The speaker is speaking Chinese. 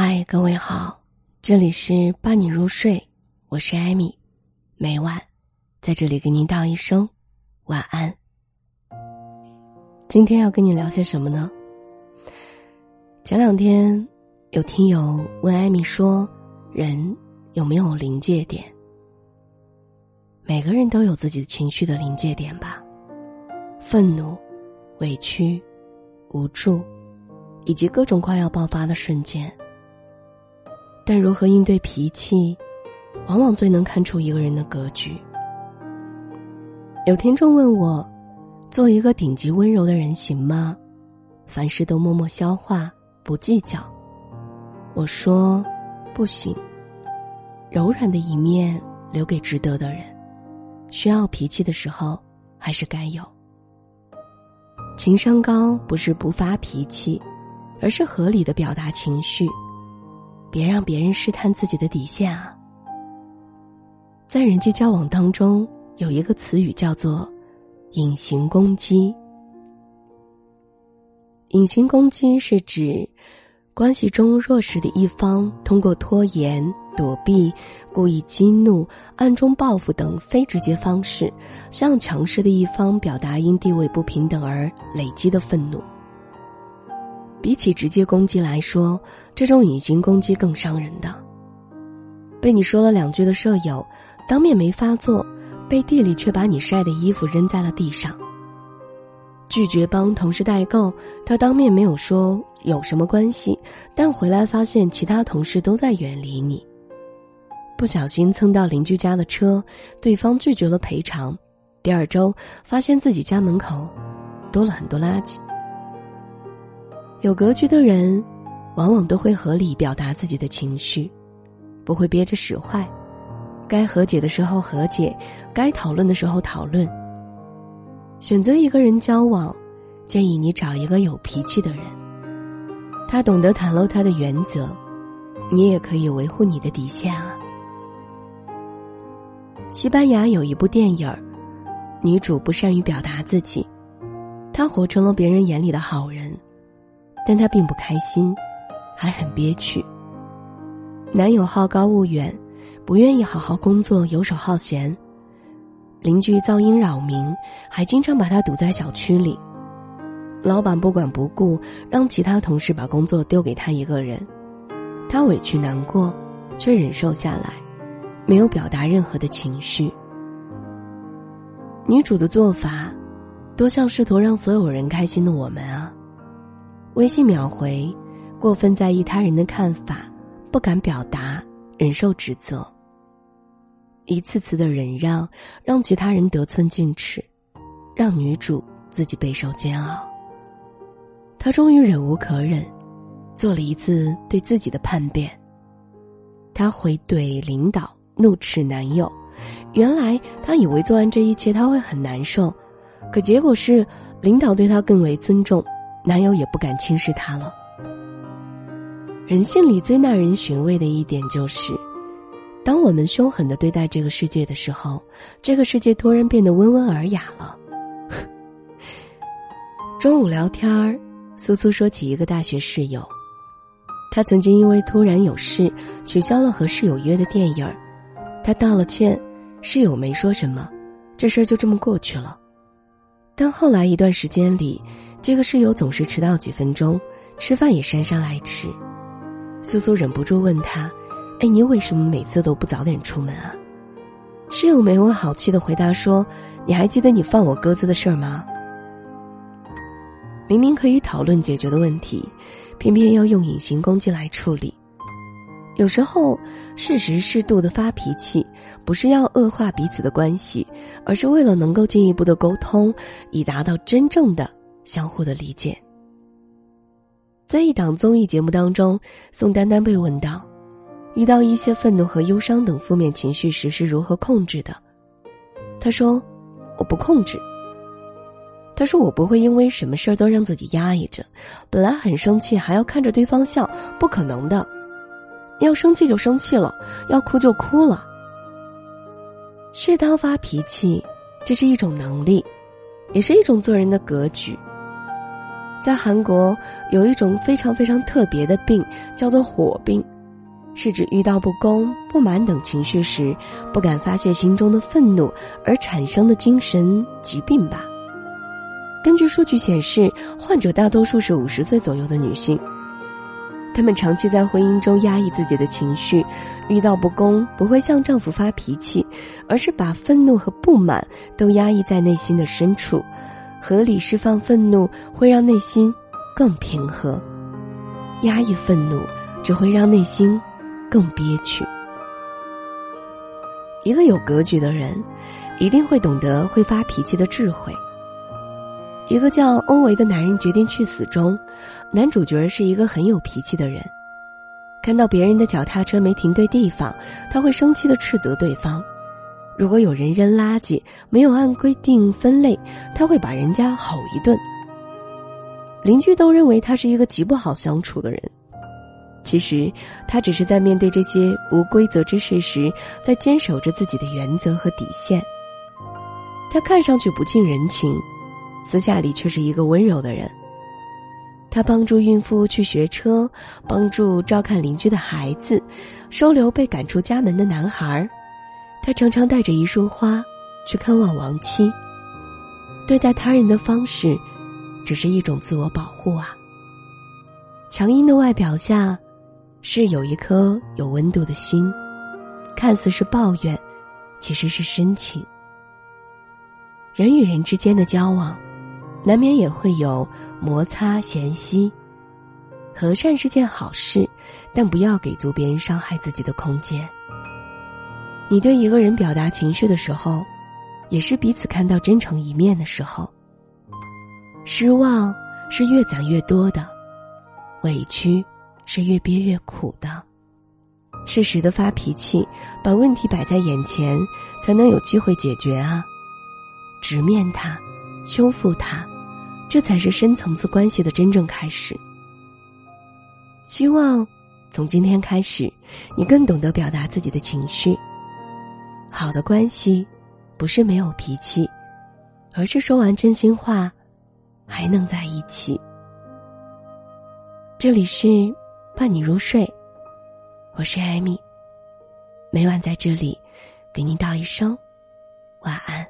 嗨，各位好，这里是伴你入睡，我是艾米，每晚在这里给您道一声晚安。今天要跟你聊些什么呢？前两天有听友问艾米说，人有没有临界点？每个人都有自己的情绪的临界点吧，愤怒、委屈、无助，以及各种快要爆发的瞬间。但如何应对脾气，往往最能看出一个人的格局。有听众问我，做一个顶级温柔的人行吗？凡事都默默消化，不计较。我说，不行。柔软的一面留给值得的人，需要脾气的时候还是该有。情商高不是不发脾气，而是合理的表达情绪。别让别人试探自己的底线啊！在人际交往当中，有一个词语叫做“隐形攻击”。隐形攻击是指关系中弱势的一方通过拖延、躲避、故意激怒、暗中报复等非直接方式，向强势的一方表达因地位不平等而累积的愤怒。比起直接攻击来说，这种隐形攻击更伤人的。被你说了两句的舍友，当面没发作，背地里却把你晒的衣服扔在了地上。拒绝帮同事代购，他当面没有说有什么关系，但回来发现其他同事都在远离你。不小心蹭到邻居家的车，对方拒绝了赔偿，第二周发现自己家门口多了很多垃圾。有格局的人，往往都会合理表达自己的情绪，不会憋着使坏。该和解的时候和解，该讨论的时候讨论。选择一个人交往，建议你找一个有脾气的人。他懂得袒露他的原则，你也可以维护你的底线啊。西班牙有一部电影女主不善于表达自己，她活成了别人眼里的好人。但她并不开心，还很憋屈。男友好高骛远，不愿意好好工作，游手好闲。邻居噪音扰民，还经常把他堵在小区里。老板不管不顾，让其他同事把工作丢给他一个人。他委屈难过，却忍受下来，没有表达任何的情绪。女主的做法，多像试图让所有人开心的我们啊。微信秒回，过分在意他人的看法，不敢表达，忍受指责。一次次的忍让，让其他人得寸进尺，让女主自己备受煎熬。她终于忍无可忍，做了一次对自己的叛变。她回怼领导，怒斥男友。原来她以为做完这一切他会很难受，可结果是领导对她更为尊重。男友也不敢轻视她了。人性里最耐人寻味的一点就是，当我们凶狠的对待这个世界的时候，这个世界突然变得温文尔雅了。中午聊天儿，苏苏说起一个大学室友，他曾经因为突然有事取消了和室友约的电影儿，他道了歉，室友没说什么，这事儿就这么过去了。但后来一段时间里。这个室友总是迟到几分钟，吃饭也姗姗来迟。苏苏忍不住问他：“哎，你为什么每次都不早点出门啊？”室友没有好气的回答说：“你还记得你放我鸽子的事儿吗？”明明可以讨论解决的问题，偏偏要用隐形攻击来处理。有时候，适时适度的发脾气，不是要恶化彼此的关系，而是为了能够进一步的沟通，以达到真正的。相互的理解。在一档综艺节目当中，宋丹丹被问到，遇到一些愤怒和忧伤等负面情绪时是如何控制的？她说：“我不控制。”他说：“我不会因为什么事儿都让自己压抑着，本来很生气还要看着对方笑，不可能的。要生气就生气了，要哭就哭了。适当发脾气，这是一种能力，也是一种做人的格局。”在韩国有一种非常非常特别的病，叫做火病，是指遇到不公、不满等情绪时，不敢发泄心中的愤怒而产生的精神疾病吧。根据数据显示，患者大多数是五十岁左右的女性。她们长期在婚姻中压抑自己的情绪，遇到不公不会向丈夫发脾气，而是把愤怒和不满都压抑在内心的深处。合理释放愤怒会让内心更平和，压抑愤怒只会让内心更憋屈。一个有格局的人，一定会懂得会发脾气的智慧。一个叫欧维的男人决定去死中，男主角是一个很有脾气的人，看到别人的脚踏车没停对地方，他会生气的斥责对方。如果有人扔垃圾没有按规定分类，他会把人家吼一顿。邻居都认为他是一个极不好相处的人，其实他只是在面对这些无规则之事时，在坚守着自己的原则和底线。他看上去不近人情，私下里却是一个温柔的人。他帮助孕妇去学车，帮助照看邻居的孩子，收留被赶出家门的男孩儿。他常常带着一束花去看望亡妻。对待他人的方式，只是一种自我保护啊。强硬的外表下，是有一颗有温度的心，看似是抱怨，其实是深情。人与人之间的交往，难免也会有摩擦、嫌隙。和善是件好事，但不要给足别人伤害自己的空间。你对一个人表达情绪的时候，也是彼此看到真诚一面的时候。失望是越攒越多的，委屈是越憋越苦的。适时的发脾气，把问题摆在眼前，才能有机会解决啊！直面它，修复它，这才是深层次关系的真正开始。希望从今天开始，你更懂得表达自己的情绪。好的关系，不是没有脾气，而是说完真心话，还能在一起。这里是伴你入睡，我是艾米，每晚在这里给您道一声晚安。